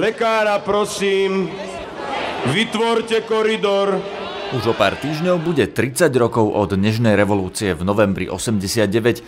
Lekára prosím, vytvorte koridor. Už o pár týždňov bude 30 rokov od Nežnej revolúcie v novembri 89.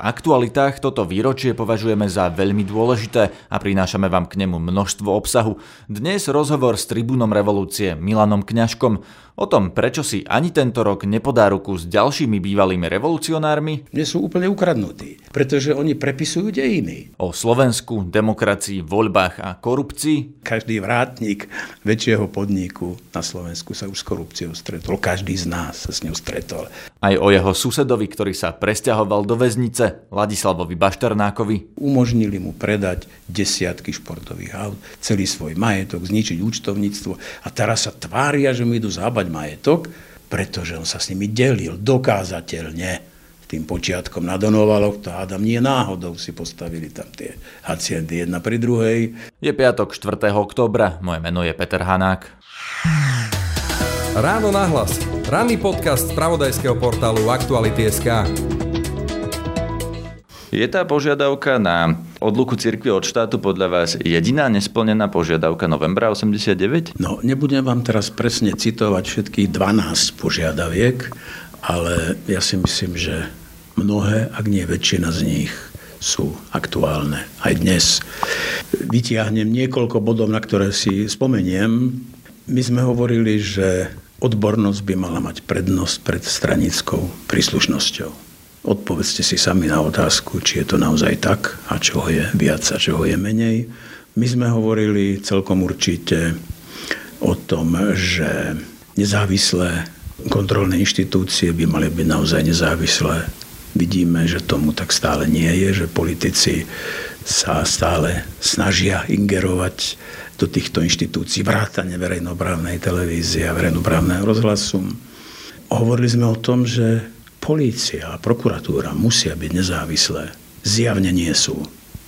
Aktualitách toto výročie považujeme za veľmi dôležité a prinášame vám k nemu množstvo obsahu. Dnes rozhovor s tribúnom revolúcie Milanom Kňažkom o tom, prečo si ani tento rok nepodá ruku s ďalšími bývalými revolucionármi. Nie sú úplne ukradnutí, pretože oni prepisujú dejiny. O Slovensku, demokracii, voľbách a korupcii. Každý vrátnik väčšieho podniku na Slovensku sa už s korupciou stretol. Každý z nás sa s ňou stretol. Aj o jeho susedovi, ktorý sa presťahoval do väznice, Ladislavovi Bašternákovi. Umožnili mu predať desiatky športových aut, celý svoj majetok, zničiť účtovníctvo a teraz sa tvária, že mu idú zábať majetok, pretože on sa s nimi delil dokázateľne tým počiatkom na Donovaloch, to hádam nie náhodou si postavili tam tie haciendy jedna pri druhej. Je piatok 4. oktobra, moje meno je Peter Hanák. Ráno nahlas. Ranný podcast z pravodajského portálu Aktuality.sk. Je tá požiadavka na odluku cirkvi od štátu podľa vás jediná nesplnená požiadavka novembra 89? No, nebudem vám teraz presne citovať všetkých 12 požiadaviek, ale ja si myslím, že mnohé, ak nie väčšina z nich, sú aktuálne aj dnes. Vytiahnem niekoľko bodov, na ktoré si spomeniem. My sme hovorili, že odbornosť by mala mať prednosť pred stranickou príslušnosťou. Odpovedzte si sami na otázku, či je to naozaj tak a čoho je viac a čoho je menej. My sme hovorili celkom určite o tom, že nezávislé kontrolné inštitúcie by mali byť naozaj nezávislé. Vidíme, že tomu tak stále nie je, že politici sa stále snažia ingerovať do týchto inštitúcií, vrátane verejnoprávnej televízie a verejnoprávneho rozhlasu. Hovorili sme o tom, že polícia a prokuratúra musia byť nezávislé. Zjavne nie sú.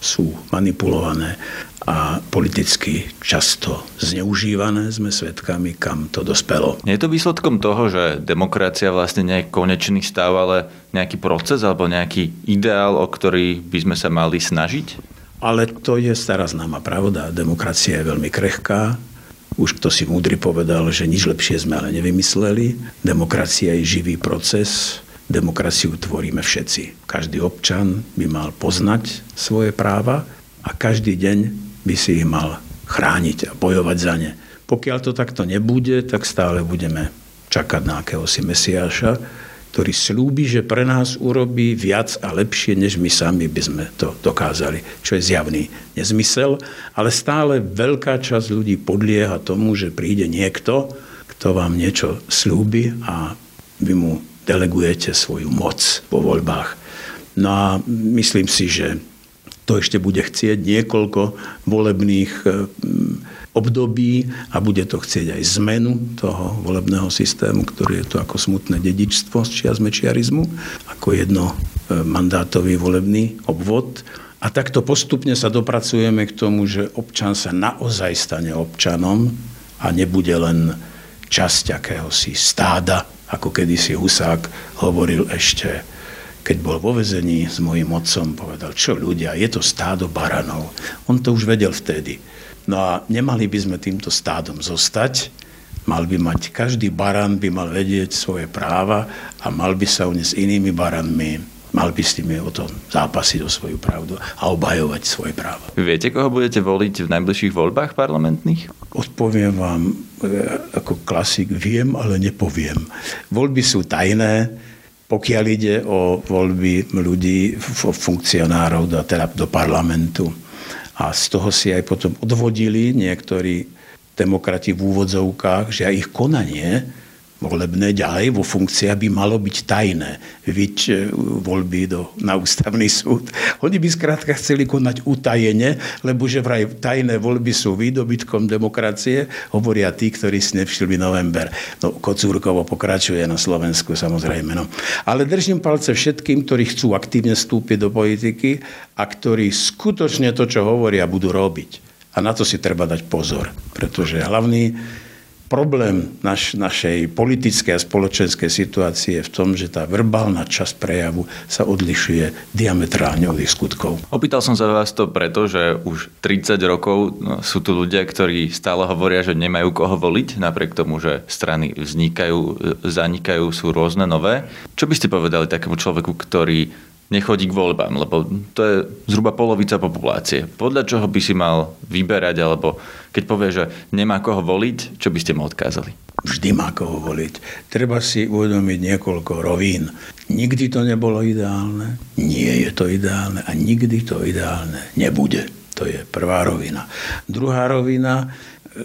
Sú manipulované a politicky často zneužívané sme svedkami, kam to dospelo. Nie je to výsledkom toho, že demokracia vlastne nie je konečný stav, ale nejaký proces alebo nejaký ideál, o ktorý by sme sa mali snažiť? Ale to je stará známa pravda. Demokracia je veľmi krehká, už kto si múdry povedal, že nič lepšie sme ale nevymysleli. Demokracia je živý proces, Demokraciu tvoríme všetci. Každý občan by mal poznať svoje práva a každý deň by si ich mal chrániť a bojovať za ne. Pokiaľ to takto nebude, tak stále budeme čakať na akéhosi Mesiáša, ktorý slúbi, že pre nás urobí viac a lepšie, než my sami by sme to dokázali. Čo je zjavný nezmysel, ale stále veľká časť ľudí podlieha tomu, že príde niekto, kto vám niečo slúbi a vy mu delegujete svoju moc vo voľbách. No a myslím si, že to ešte bude chcieť niekoľko volebných e, období a bude to chcieť aj zmenu toho volebného systému, ktorý je to ako smutné dedičstvo z čias mečiarizmu, ako jedno e, mandátový volebný obvod. A takto postupne sa dopracujeme k tomu, že občan sa naozaj stane občanom a nebude len časť akéhosi stáda ako kedysi Husák hovoril ešte, keď bol vo vezení s mojim otcom, povedal, čo ľudia, je to stádo baranov. On to už vedel vtedy. No a nemali by sme týmto stádom zostať, mal by mať, každý baran by mal vedieť svoje práva a mal by sa s inými baranmi mal by s tými o tom zápasiť o svoju pravdu a obhajovať svoje práva. Viete, koho budete voliť v najbližších voľbách parlamentných? Odpoviem vám e, ako klasik, viem, ale nepoviem. Voľby sú tajné, pokiaľ ide o voľby ľudí, funkcionárov do, teda do parlamentu. A z toho si aj potom odvodili niektorí demokrati v úvodzovkách, že aj ich konanie volebné ďalej vo funkcia by malo byť tajné. Viť e, voľby do, na ústavný súd. Oni by skrátka chceli konať utajene, lebo že vraj tajné voľby sú výdobytkom demokracie, hovoria tí, ktorí si nevšili november. No, Kocúrkovo pokračuje na Slovensku samozrejme. No. Ale držím palce všetkým, ktorí chcú aktívne vstúpiť do politiky a ktorí skutočne to, čo hovoria, budú robiť. A na to si treba dať pozor, pretože hlavný problém naš, našej politickej a spoločenskej situácie je v tom, že tá verbálna časť prejavu sa odlišuje diametrálne od ich skutkov. Opýtal som sa vás to preto, že už 30 rokov no, sú tu ľudia, ktorí stále hovoria, že nemajú koho voliť, napriek tomu, že strany vznikajú, zanikajú, sú rôzne nové. Čo by ste povedali takému človeku, ktorý nechodí k voľbám, lebo to je zhruba polovica populácie. Podľa čoho by si mal vyberať, alebo keď povie, že nemá koho voliť, čo by ste mu odkázali? Vždy má koho voliť. Treba si uvedomiť niekoľko rovín. Nikdy to nebolo ideálne, nie je to ideálne a nikdy to ideálne nebude. To je prvá rovina. Druhá rovina,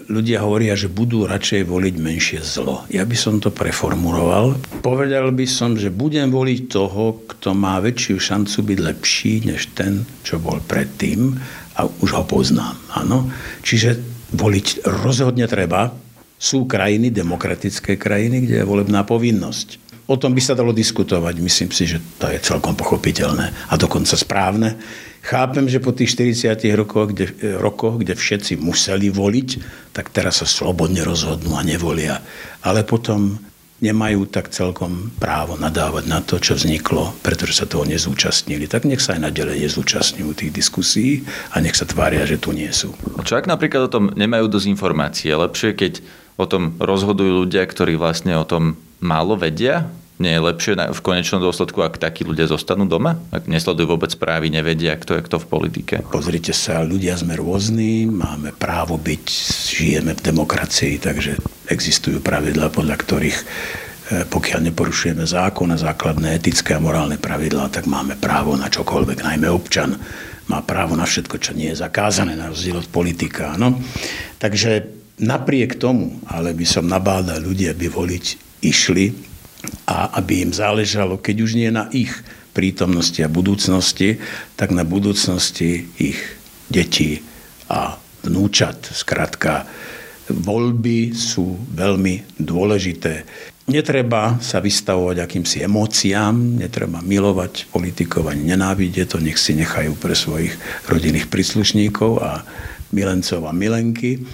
ľudia hovoria, že budú radšej voliť menšie zlo. Ja by som to preformuloval. Povedal by som, že budem voliť toho, kto má väčšiu šancu byť lepší, než ten, čo bol predtým a už ho poznám. Áno? Čiže voliť rozhodne treba. Sú krajiny, demokratické krajiny, kde je volebná povinnosť. O tom by sa dalo diskutovať. Myslím si, že to je celkom pochopiteľné a dokonca správne. Chápem, že po tých 40 rokoch kde, rokoch, kde všetci museli voliť, tak teraz sa slobodne rozhodnú a nevolia. Ale potom nemajú tak celkom právo nadávať na to, čo vzniklo, pretože sa toho nezúčastnili. Tak nech sa aj naďalej nezúčastňujú tých diskusí a nech sa tvária, že tu nie sú. Čo ak napríklad o tom nemajú dosť informácií? Lepšie, keď o tom rozhodujú ľudia, ktorí vlastne o tom málo vedia? Nie je lepšie v konečnom dôsledku, ak takí ľudia zostanú doma? Ak nesledujú vôbec správy, nevedia, kto je kto v politike? Pozrite sa, ľudia sme rôzni, máme právo byť, žijeme v demokracii, takže existujú pravidlá, podľa ktorých e, pokiaľ neporušujeme zákon a základné etické a morálne pravidlá, tak máme právo na čokoľvek, najmä občan má právo na všetko, čo nie je zakázané, na rozdiel od politika. No? Takže napriek tomu, ale by som nabádal ľudia, aby voliť išli a aby im záležalo, keď už nie na ich prítomnosti a budúcnosti, tak na budúcnosti ich detí a vnúčat. Skrátka, voľby sú veľmi dôležité. Netreba sa vystavovať akýmsi emóciám, netreba milovať politikov ani nenávidieť to, nech si nechajú pre svojich rodinných príslušníkov a milencov a milenky,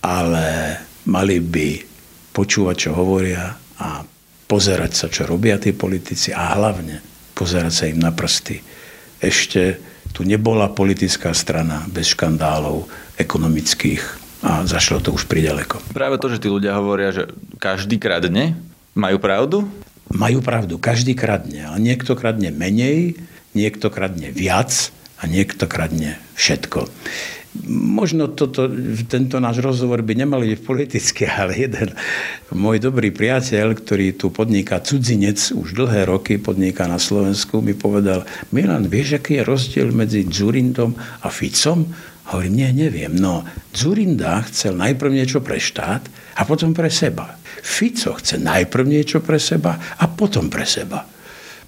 ale mali by počúvať, čo hovoria a pozerať sa, čo robia tí politici a hlavne pozerať sa im na prsty. Ešte tu nebola politická strana bez škandálov ekonomických a zašlo to už pridaleko. Práve to, že tí ľudia hovoria, že každý kradne, majú pravdu? Majú pravdu, každý kradne, ale niekto kradne menej, niekto kradne viac a niekto kradne všetko. Možno toto, tento náš rozhovor by nemal byť politický, ale jeden môj dobrý priateľ, ktorý tu podniká cudzinec, už dlhé roky podniká na Slovensku, mi povedal, Milan, vieš, aký je rozdiel medzi Dzurindom a Ficom? Hovorím, nie, neviem. No, Zurinda chcel najprv niečo pre štát a potom pre seba. Fico chce najprv niečo pre seba a potom pre seba.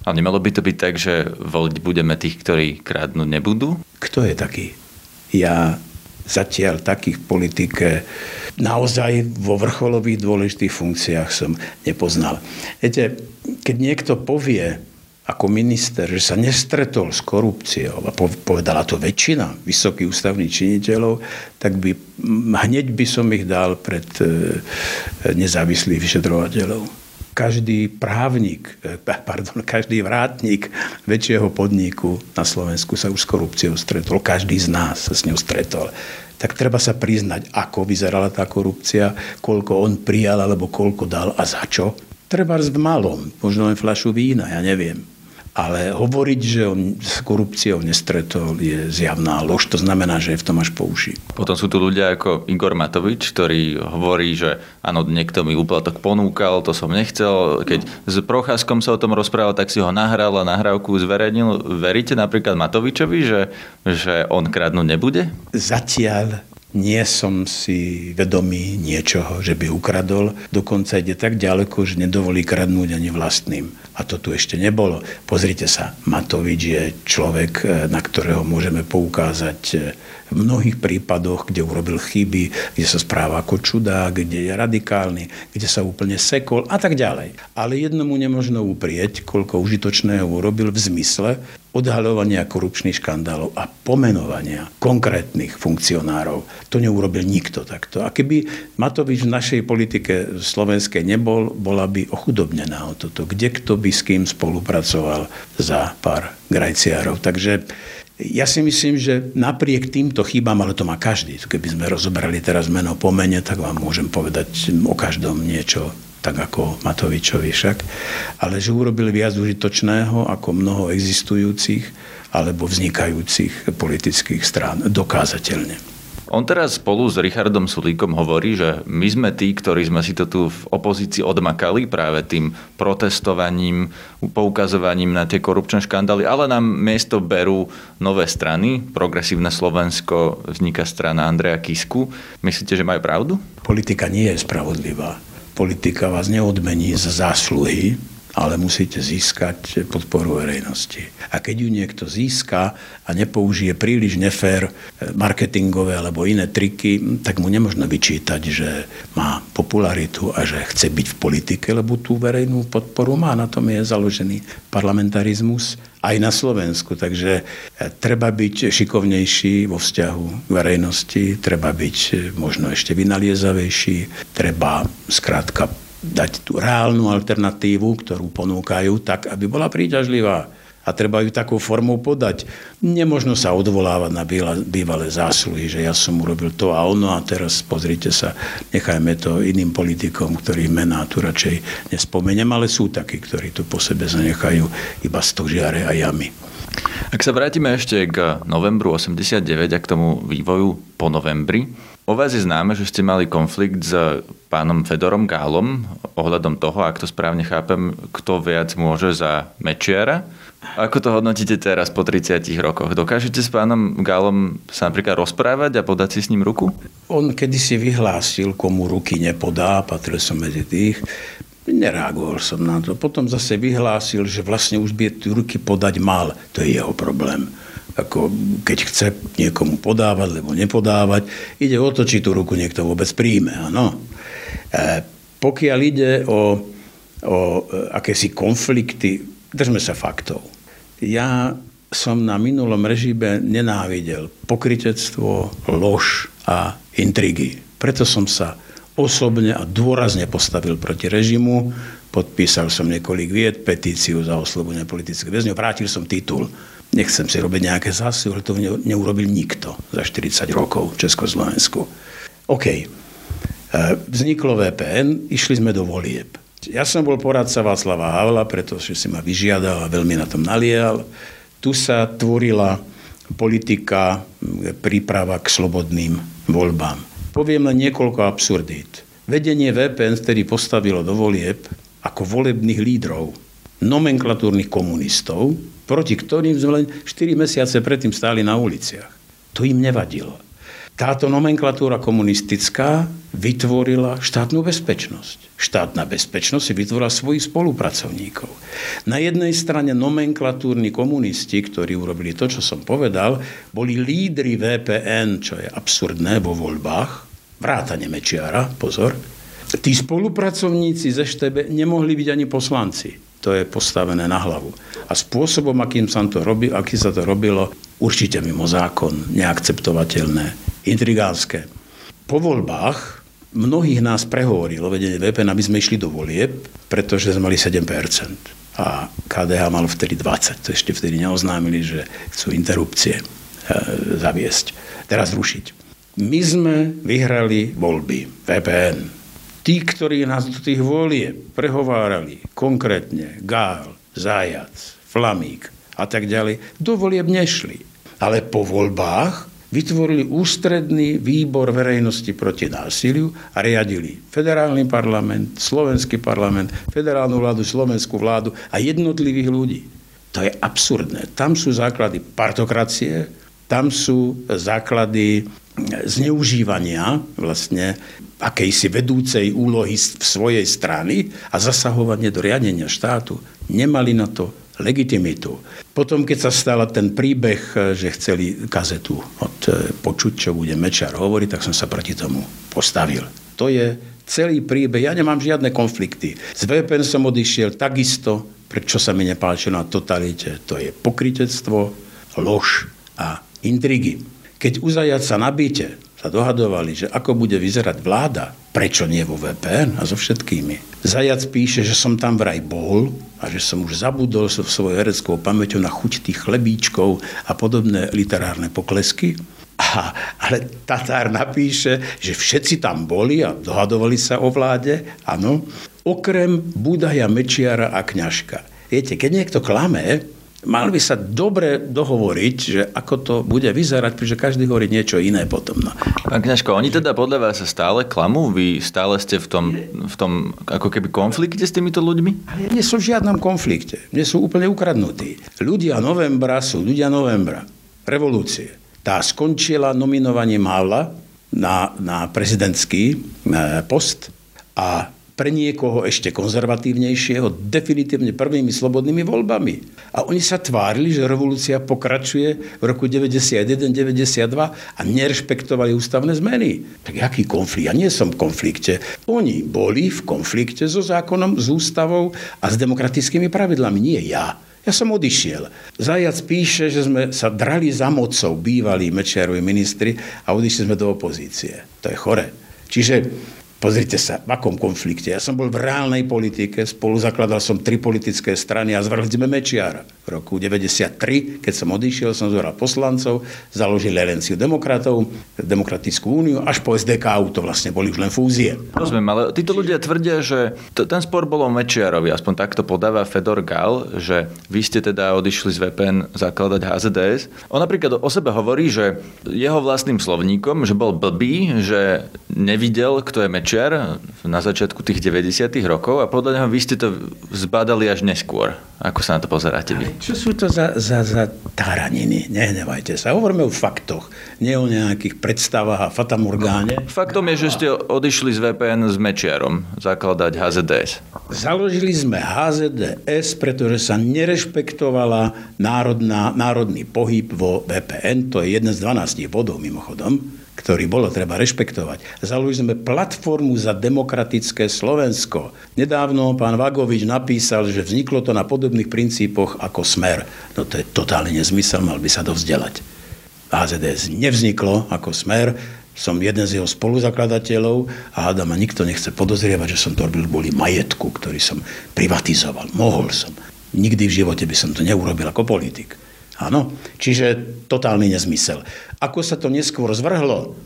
A nemalo by to byť tak, že voliť budeme tých, ktorí kradnúť nebudú? Kto je taký? Ja zatiaľ takých politike naozaj vo vrcholových dôležitých funkciách som nepoznal. Viete, keď niekto povie ako minister, že sa nestretol s korupciou a povedala to väčšina vysokých ústavných činiteľov, tak by, hneď by som ich dal pred e, nezávislých vyšetrovateľov každý právnik, eh, pardon, každý vrátnik väčšieho podniku na Slovensku sa už s korupciou stretol. Každý z nás sa s ňou stretol. Tak treba sa priznať, ako vyzerala tá korupcia, koľko on prijal, alebo koľko dal a za čo. Treba v malom, možno len fľašu vína, ja neviem. Ale hovoriť, že on s korupciou nestretol, je zjavná lož. To znamená, že je v tom až po uši. Potom sú tu ľudia ako Igor Matovič, ktorý hovorí, že áno, niekto mi úplatok ponúkal, to som nechcel. Keď s Procházkom sa o tom rozprával, tak si ho nahral a nahrávku zverejnil. Veríte napríklad Matovičovi, že, že on kradnúť nebude? Zatiaľ nie som si vedomý niečoho, že by ukradol. Dokonca ide tak ďaleko, že nedovolí kradnúť ani vlastným. A to tu ešte nebolo. Pozrite sa, Matovič je človek, e, na ktorého môžeme poukázať e, v mnohých prípadoch, kde urobil chyby, kde sa správa ako čudák, kde je radikálny, kde sa úplne sekol a tak ďalej. Ale jednomu nemožno uprieť, koľko užitočného urobil v zmysle odhaľovania korupčných škandálov a pomenovania konkrétnych funkcionárov. To neurobil nikto takto. A keby Matovič v našej politike slovenskej nebol, bola by ochudobnená o toto. Kde kto by s kým spolupracoval za pár grajciárov. Takže ja si myslím, že napriek týmto chybám, ale to má každý, keby sme rozobrali teraz meno po mene, tak vám môžem povedať o každom niečo tak ako Matovičovi však, ale že urobili viac užitočného ako mnoho existujúcich alebo vznikajúcich politických strán. Dokázateľne. On teraz spolu s Richardom Sulíkom hovorí, že my sme tí, ktorí sme si to tu v opozícii odmakali práve tým protestovaním, poukazovaním na tie korupčné škandály, ale nám miesto berú nové strany. Progresívne Slovensko vzniká strana Andreja Kisku. Myslíte, že majú pravdu? Politika nie je spravodlivá politika vás neodmení za zásluhy, ale musíte získať podporu verejnosti. A keď ju niekto získa a nepoužije príliš nefér eh, marketingové alebo iné triky, tak mu nemôžno vyčítať, že má popularitu a že chce byť v politike, lebo tú verejnú podporu má. Na tom je založený parlamentarizmus aj na Slovensku. Takže eh, treba byť šikovnejší vo vzťahu verejnosti, treba byť eh, možno ešte vynaliezavejší, treba skrátka dať tú reálnu alternatívu, ktorú ponúkajú, tak, aby bola príťažlivá. A treba ju takou formou podať. Nemožno sa odvolávať na bývalé zásluhy, že ja som urobil to a ono a teraz pozrite sa, nechajme to iným politikom, ktorých mená tu radšej nespomeniem, ale sú takí, ktorí tu po sebe zanechajú iba stožiare a jamy. Ak sa vrátime ešte k novembru 89 a k tomu vývoju po novembri, O vás je známe, že ste mali konflikt s pánom Fedorom Gálom ohľadom toho, ak to správne chápem, kto viac môže za Mečiara. Ako to hodnotíte teraz po 30 rokoch? Dokážete s pánom Gálom sa napríklad rozprávať a podať si s ním ruku? On kedysi vyhlásil, komu ruky nepodá, patril som medzi tých. Nereagoval som na to. Potom zase vyhlásil, že vlastne už by ruky podať mal. To je jeho problém ako keď chce niekomu podávať, alebo nepodávať. Ide o to, či tú ruku niekto vôbec príjme. Áno. E, pokiaľ ide o, o e, akési konflikty, držme sa faktov. Ja som na minulom režime nenávidel pokritectvo, lož a intrigy. Preto som sa osobne a dôrazne postavil proti režimu, podpísal som niekoľko vied, petíciu za oslobodenie politických väzňov, vrátil som titul Nechcem si robiť nejaké zásy, ale to neurobil nikto za 40 rokov v Československu. OK. E, vzniklo VPN, išli sme do volieb. Ja som bol poradca Václava Havla, pretože si ma vyžiadal a veľmi na tom nalial. Tu sa tvorila politika, príprava k slobodným voľbám. Poviem len niekoľko absurdít. Vedenie VPN vtedy postavilo do volieb ako volebných lídrov nomenklatúrnych komunistov, proti ktorým sme len 4 mesiace predtým stáli na uliciach. To im nevadilo. Táto nomenklatúra komunistická vytvorila štátnu bezpečnosť. Štátna bezpečnosť si vytvorila svojich spolupracovníkov. Na jednej strane nomenklatúrni komunisti, ktorí urobili to, čo som povedal, boli lídry VPN, čo je absurdné vo voľbách, vrátane Mečiara, pozor. Tí spolupracovníci ze Štebe nemohli byť ani poslanci to je postavené na hlavu. A spôsobom, akým sa to, robi, aký sa to robilo, určite mimo zákon, neakceptovateľné, intrigánske. Po voľbách mnohých nás prehovorilo vedenie VPN, aby sme išli do volieb, pretože sme mali 7% a KDH mal vtedy 20. To ešte vtedy neoznámili, že chcú interrupcie e, zaviesť, teraz rušiť. My sme vyhrali voľby, VPN, tí, ktorí nás do tých volie prehovárali, konkrétne Gál, Zajac, Flamík a tak ďalej, do volieb nešli. Ale po voľbách vytvorili ústredný výbor verejnosti proti násiliu a riadili federálny parlament, slovenský parlament, federálnu vládu, slovenskú vládu a jednotlivých ľudí. To je absurdné. Tam sú základy partokracie, tam sú základy zneužívania vlastne akejsi vedúcej úlohy v svojej strany a zasahovanie do riadenia štátu. Nemali na to legitimitu. Potom, keď sa stala ten príbeh, že chceli kazetu od e, počuť, čo bude Mečar hovoriť, tak som sa proti tomu postavil. To je celý príbeh. Ja nemám žiadne konflikty. Z VPN som odišiel takisto prečo sa mi nepáčilo na totalite, to je pokritectvo, lož a intrigy. Keď u Zajaca na byte sa dohadovali, že ako bude vyzerať vláda, prečo nie vo VPN a so všetkými. Zajac píše, že som tam vraj bol a že som už zabudol so svojou hereckou pamäťou na chuť tých chlebíčkov a podobné literárne poklesky. A, ale Tatár napíše, že všetci tam boli a dohadovali sa o vláde, áno, okrem Budaja, Mečiara a Kňažka. Viete, keď niekto klame, Mal by sa dobre dohovoriť, že ako to bude vyzerať, pretože každý hovorí niečo iné potom. No. Pán Kňažko, oni teda podľa vás sa stále klamú? Vy stále ste v tom, v tom ako keby konflikte s týmito ľuďmi? Nie sú v žiadnom konflikte. Nie sú úplne ukradnutí. Ľudia novembra sú ľudia novembra. Revolúcie. Tá skončila nominovaním Havla na, na prezidentský eh, post a pre niekoho ešte konzervatívnejšieho definitívne prvými slobodnými voľbami. A oni sa tvárili, že revolúcia pokračuje v roku 91-92 a nerešpektovali ústavné zmeny. Tak aký konflikt? Ja nie som v konflikte. Oni boli v konflikte so zákonom, s ústavou a s demokratickými pravidlami. Nie ja. Ja som odišiel. Zajac píše, že sme sa drali za mocou, bývalí Mečiarovi ministri a odišli sme do opozície. To je chore. Čiže Pozrite sa, v akom konflikte. Ja som bol v reálnej politike, spolu zakladal som tri politické strany a zvrhli sme Mečiara. V roku 93, keď som odišiel, som zvoral poslancov, založili Elenciu demokratov, Demokratickú úniu, až po SDK to vlastne boli už len fúzie. Rozumiem, ale títo ľudia tvrdia, že t- ten spor bol o Mečiarovi, aspoň takto podáva Fedor Gal, že vy ste teda odišli z VPN zakladať HZDS. On napríklad o sebe hovorí, že jeho vlastným slovníkom, že bol blbý, že nevidel, kto je Mečiar na začiatku tých 90. rokov a podľa neho vy ste to zbadali až neskôr. Ako sa na to pozeráte vy? Ale čo sú to za, za, za táraniny? Nehnevajte sa. Hovoríme o faktoch, nie o nejakých predstavách a fatamorgáne. Faktom je, že ste odišli z VPN s Mečiarom zakladať HZDS. Založili sme HZDS, pretože sa nerešpektovala národná, národný pohyb vo VPN. To je jeden z 12 bodov mimochodom ktorý bolo treba rešpektovať. Založili sme platformu za demokratické Slovensko. Nedávno pán Vagovič napísal, že vzniklo to na podobných princípoch ako smer. No to je totálny nezmysel, mal by sa to vzdelať. HZDS nevzniklo ako smer, som jeden z jeho spoluzakladateľov a hádam ma nikto nechce podozrievať, že som to robil kvôli majetku, ktorý som privatizoval. Mohol som. Nikdy v živote by som to neurobil ako politik. Áno, čiže totálny nezmysel. Ako sa to neskôr zvrhlo,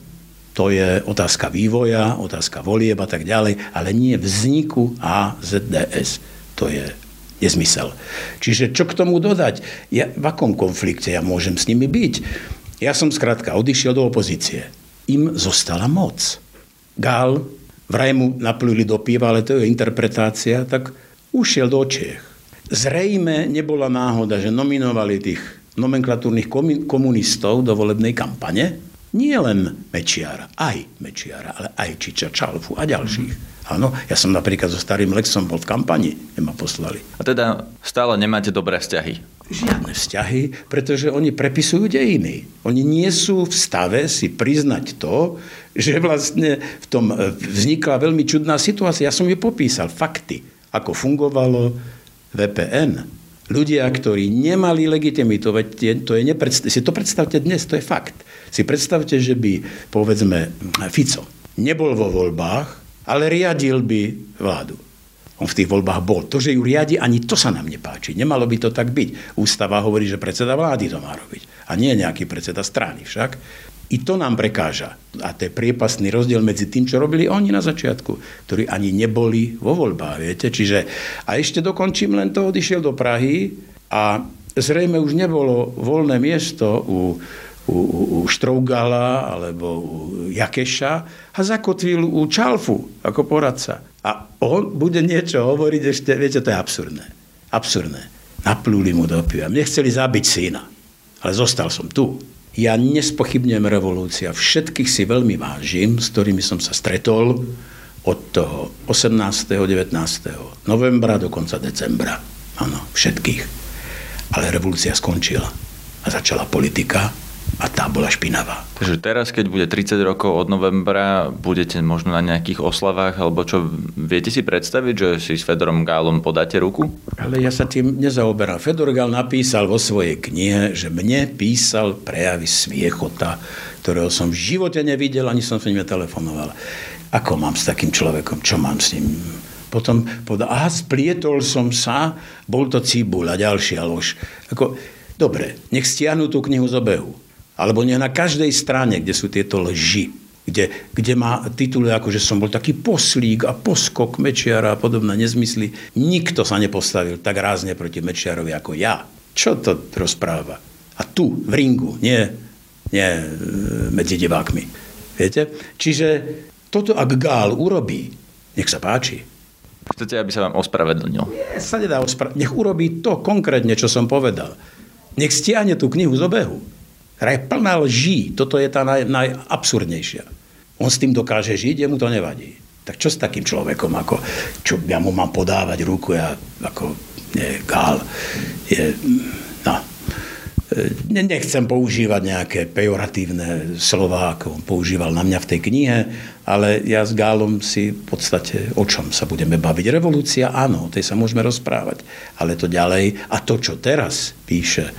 to je otázka vývoja, otázka volieb a tak ďalej, ale nie vzniku AZDS. To je nezmysel. Čiže čo k tomu dodať? Ja, v akom konflikte ja môžem s nimi byť? Ja som skrátka odišiel do opozície. Im zostala moc. Gál, vraj mu napluli do piva, ale to je interpretácia, tak ušiel do Čiech. Zrejme nebola náhoda, že nominovali tých nomenklatúrnych komunistov do volebnej kampane. Nie len Mečiara, aj Mečiara, ale aj Čiča, Čalfu a ďalších. Áno, ja som napríklad so starým Lexom bol v kampani, kde ma poslali. A teda stále nemáte dobré vzťahy? Žiadne vzťahy, pretože oni prepisujú dejiny. Oni nie sú v stave si priznať to, že vlastne v tom e, vznikla veľmi čudná situácia. Ja som ju popísal, fakty, ako fungovalo VPN, ľudia, ktorí nemali legitimitu, veď to je nepredstav, si to predstavte dnes, to je fakt. Si predstavte, že by, povedzme, Fico nebol vo voľbách, ale riadil by vládu. On v tých voľbách bol. To, že ju riadi, ani to sa nám nepáči. Nemalo by to tak byť. Ústava hovorí, že predseda vlády to má robiť. A nie nejaký predseda strany však. I to nám prekáža. A to je priepasný rozdiel medzi tým, čo robili oni na začiatku, ktorí ani neboli vo voľbách, viete. Čiže, a ešte dokončím len to, odišiel do Prahy a zrejme už nebolo voľné miesto u, u, u Štrougala alebo u Jakeša a zakotvil u Čalfu ako poradca. A on bude niečo hovoriť ešte, viete, to je absurdné. Absurdné. Naplúli mu do piva. Mne zabiť syna, ale zostal som tu. Ja nespochybňujem revolúcia. Všetkých si veľmi vážim, s ktorými som sa stretol od toho 18. 19. novembra do konca decembra. Áno, všetkých. Ale revolúcia skončila a začala politika A tá bola špinavá. Takže teraz, keď bude 30 rokov od novembra, budete možno na nejakých oslavách, alebo čo, viete si predstaviť, že si s Fedorom Gálom podáte ruku? Ale ja sa tým nezaoberám. Fedor Gál napísal vo svojej knihe, že mne písal prejavy smiechota, ktorého som v živote nevidel, ani som s ním telefonoval. Ako mám s takým človekom? Čo mám s ním? Potom povedal, aha, splietol som sa, bol to cibula, ďalšia lož. Ako, dobre, nech stiahnu tú knihu z obehu alebo nie na každej strane, kde sú tieto lži, kde, kde má tituly ako, že som bol taký poslík a poskok Mečiara a podobné nezmysly. Nikto sa nepostavil tak rázne proti Mečiarovi ako ja. Čo to rozpráva? A tu, v ringu, nie, nie e, medzi divákmi. Viete? Čiže toto, ak Gál urobí, nech sa páči. Chcete, aby sa vám ospravedlnil? Nie, sa nedá ospravedlniť. Nech urobí to konkrétne, čo som povedal. Nech stiahne tú knihu z obehu ktorá je plná lží. Toto je tá naj, najabsurdnejšia. On s tým dokáže žiť, jemu to nevadí. Tak čo s takým človekom, ako, čo ja mu mám podávať ruku, ja ako nie, gál, je, no, nechcem používať nejaké pejoratívne slova, ako on používal na mňa v tej knihe, ale ja s Gálom si v podstate o čom sa budeme baviť. Revolúcia, áno, o tej sa môžeme rozprávať, ale to ďalej a to, čo teraz píše,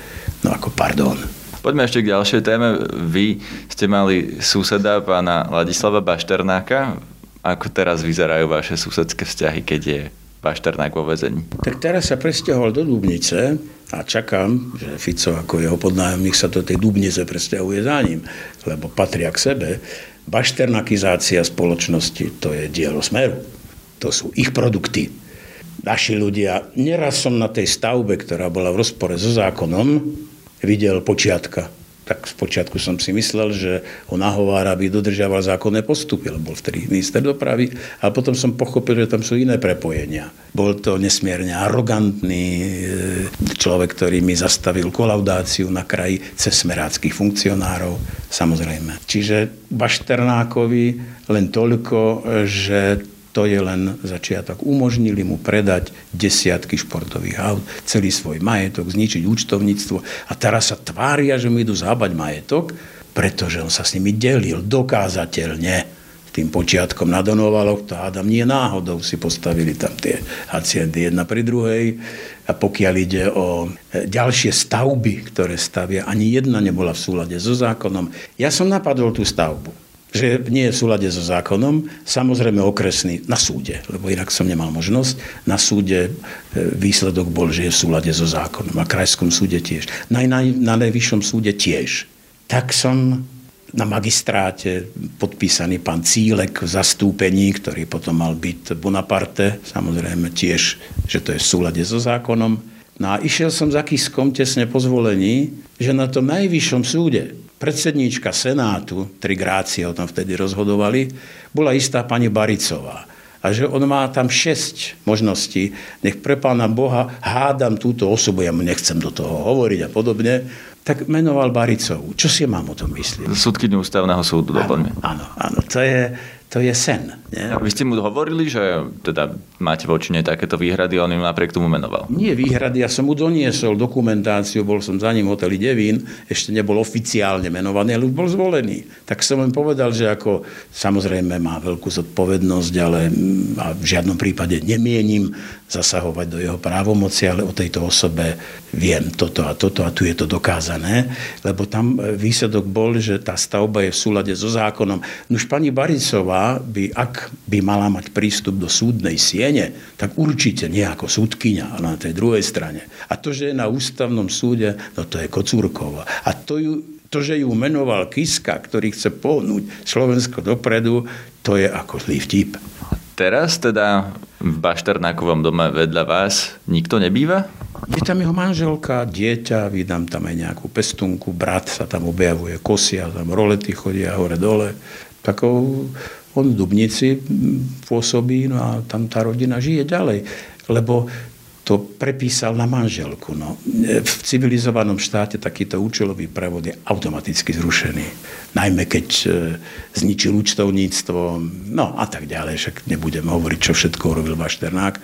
no ako pardon, Poďme ešte k ďalšej téme. Vy ste mali suseda pána Ladislava Bašternáka. Ako teraz vyzerajú vaše susedské vzťahy, keď je Bašternák vo vezení? Tak teraz sa presťahol do Dubnice a čakám, že Fico ako jeho podnájomník sa do tej Dubnice presťahuje za ním, lebo patria k sebe. Bašternakizácia spoločnosti to je dielo smeru. To sú ich produkty. Naši ľudia, neraz som na tej stavbe, ktorá bola v rozpore so zákonom, videl počiatka. Tak počiatku som si myslel, že ho nahovára, aby dodržiaval zákonné postupy, lebo bol vtedy minister dopravy. A potom som pochopil, že tam sú iné prepojenia. Bol to nesmierne arogantný e, človek, ktorý mi zastavil kolaudáciu na kraji cez smeráckých funkcionárov, samozrejme. Čiže Bašternákovi len toľko, že to je len začiatok. Umožnili mu predať desiatky športových aut, celý svoj majetok, zničiť účtovníctvo a teraz sa tvária, že mu idú zábať majetok, pretože on sa s nimi delil dokázateľne tým počiatkom na Donovaloch, to Adam nie náhodou si postavili tam tie haciendy jedna pri druhej. A pokiaľ ide o e, ďalšie stavby, ktoré stavia, ani jedna nebola v súlade so zákonom. Ja som napadol tú stavbu že nie je v súlade so zákonom, samozrejme okresný na súde, lebo inak som nemal možnosť. Na súde e, výsledok bol, že je v súlade so zákonom a krajskom súde tiež. Na, na, na najvyššom súde tiež. Tak som na magistráte podpísaný pán Cílek v zastúpení, ktorý potom mal byť Bonaparte, samozrejme tiež, že to je v súlade so zákonom. No a išiel som za Kiskom tesne po zvolení, že na tom najvyššom súde predsedníčka Senátu, tri grácie o tom vtedy rozhodovali, bola istá pani Baricová. A že on má tam šesť možností. Nech pre pána Boha hádam túto osobu, ja mu nechcem do toho hovoriť a podobne, tak menoval Baricovú. Čo si mám o tom myslieť? Súdkyňu ústavného súdu, doplňme. Áno, áno, to je, to je sen. Nie? A vy ste mu hovorili, že teda máte voči nej takéto výhrady, on im napriek tomu menoval? Nie výhrady, ja som mu doniesol dokumentáciu, bol som za ním v hoteli Devín, ešte nebol oficiálne menovaný, ale už bol zvolený. Tak som im povedal, že ako samozrejme má veľkú zodpovednosť, ale v žiadnom prípade nemienim zasahovať do jeho právomoci, ale o tejto osobe viem toto a toto a tu je to dokázané, lebo tam výsledok bol, že tá stavba je v súlade so zákonom. Nuž pani Baricová by, ak by mala mať prístup do súdnej siene, tak určite nie ako súdkyňa, ale na tej druhej strane. A to, že je na ústavnom súde, no to je Kocúrkova. A to, ju, to, že ju menoval Kiska, ktorý chce pohnúť Slovensko dopredu, to je ako zlý vtip. Teraz teda v Bašternákovom dome vedľa vás nikto nebýva? Je tam jeho manželka, dieťa, vydám tam aj nejakú pestunku, brat sa tam objavuje, kosia, tam rolety chodia hore-dole. Takou on v Dubnici pôsobí no a tam tá rodina žije ďalej. Lebo to prepísal na manželku. No. V civilizovanom štáte takýto účelový prevod je automaticky zrušený. Najmä keď e, zničil účtovníctvo, no a tak ďalej. Však nebudem hovoriť, čo všetko urobil Bašternák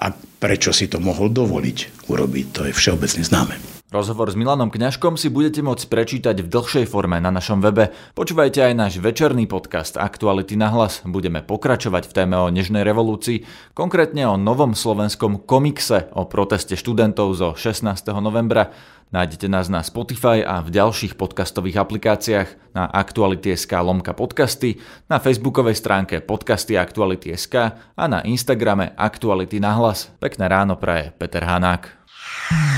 a prečo si to mohol dovoliť urobiť. To je všeobecne známe. Rozhovor s Milanom Kňažkom si budete môcť prečítať v dlhšej forme na našom webe. Počúvajte aj náš večerný podcast Aktuality na hlas. Budeme pokračovať v téme o Nežnej revolúcii, konkrétne o novom slovenskom komikse o proteste študentov zo 16. novembra. Nájdete nás na Spotify a v ďalších podcastových aplikáciách na Aktuality.sk lomka podcasty, na facebookovej stránke podcasty Aktuality.sk a na Instagrame Aktuality na hlas. Pekné ráno praje Peter Hanák.